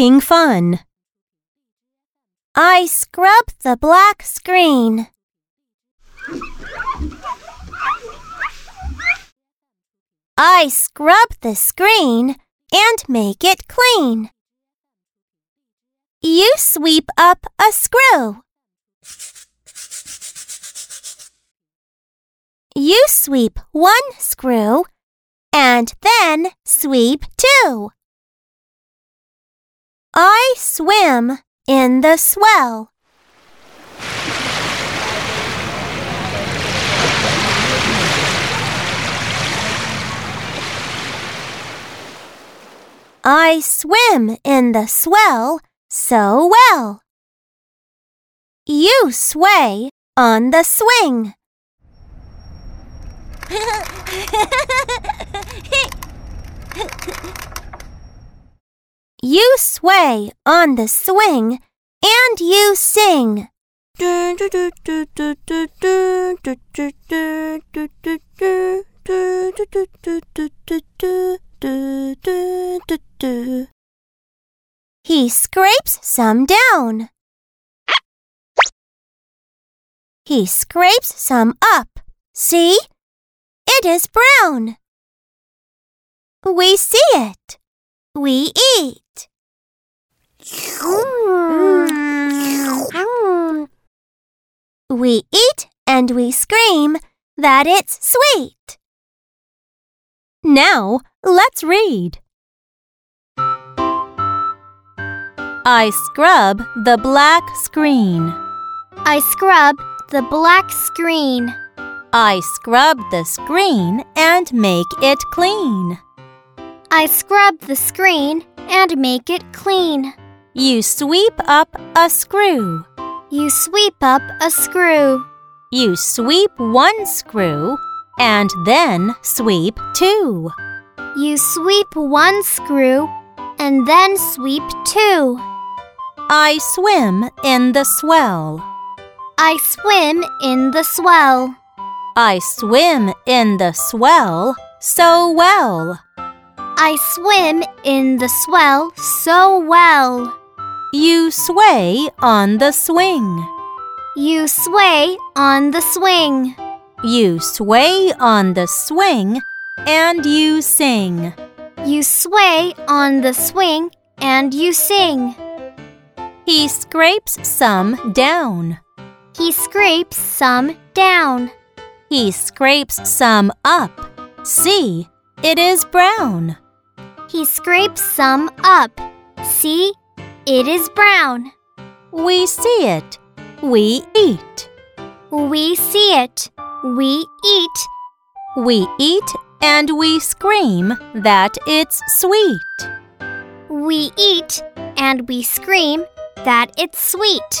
Fun. I scrub the black screen. I scrub the screen and make it clean. You sweep up a screw. You sweep one screw and then sweep two. I swim in the swell. I swim in the swell so well. You sway on the swing. you sway on the swing and you sing. He scrapes some down. He scrapes some up. See? It is brown. We see it. We eat. Hmm. We eat and we scream that it's sweet. Now, let's read. I scrub the black screen. I scrub the black screen. I scrub the screen and make it clean. I scrub the screen and make it clean. You sweep up a screw. You sweep up a screw. You sweep one screw and then sweep two. You sweep one screw and then sweep two. I swim in the swell. I swim in the swell. I swim in the swell so well. I swim in the swell so well. You sway on the swing. You sway on the swing. You sway on the swing and you sing. You sway on the swing and you sing. He scrapes some down. He scrapes some down. He scrapes some up. See, it is brown. He scrapes some up. See, it is brown. We see it. We eat. We see it. We eat. We eat and we scream that it's sweet. We eat and we scream that it's sweet.